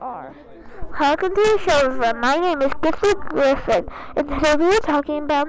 are. Welcome to the show, everyone. My name is Gifford Griffin, and today we are talking about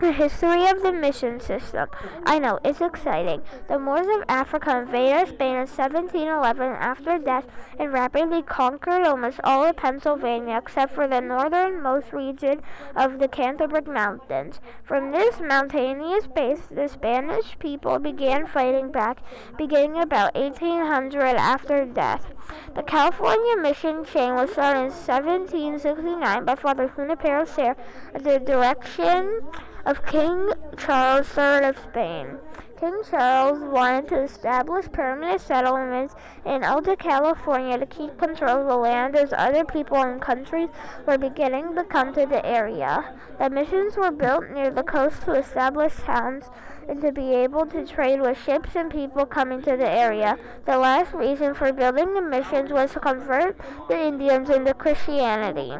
the history of the mission system. I know, it's exciting. The Moors of Africa invaded Spain in 1711 after death and rapidly conquered almost all of Pennsylvania except for the northernmost region of the Cantabrian Mountains. From this mountainous base, the Spanish people began fighting back, beginning about 1800 after death. The California mission chain was started in 1769 by Father Junipero Serra at the direction of King Charles III of Spain. King Charles wanted to establish permanent settlements in Alta California to keep control of the land as other people and countries were beginning to come to the area. The missions were built near the coast to establish towns and to be able to trade with ships and people coming to the area. The last reason for building the missions was to convert the Indians into Christianity.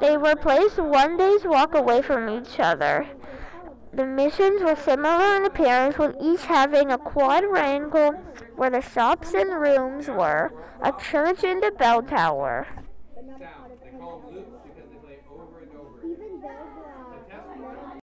They were placed one day's walk away from each other. The missions were similar in appearance, with each having a quadrangle where the shops and rooms were, a church and a bell tower. They call them loops because they play over and over.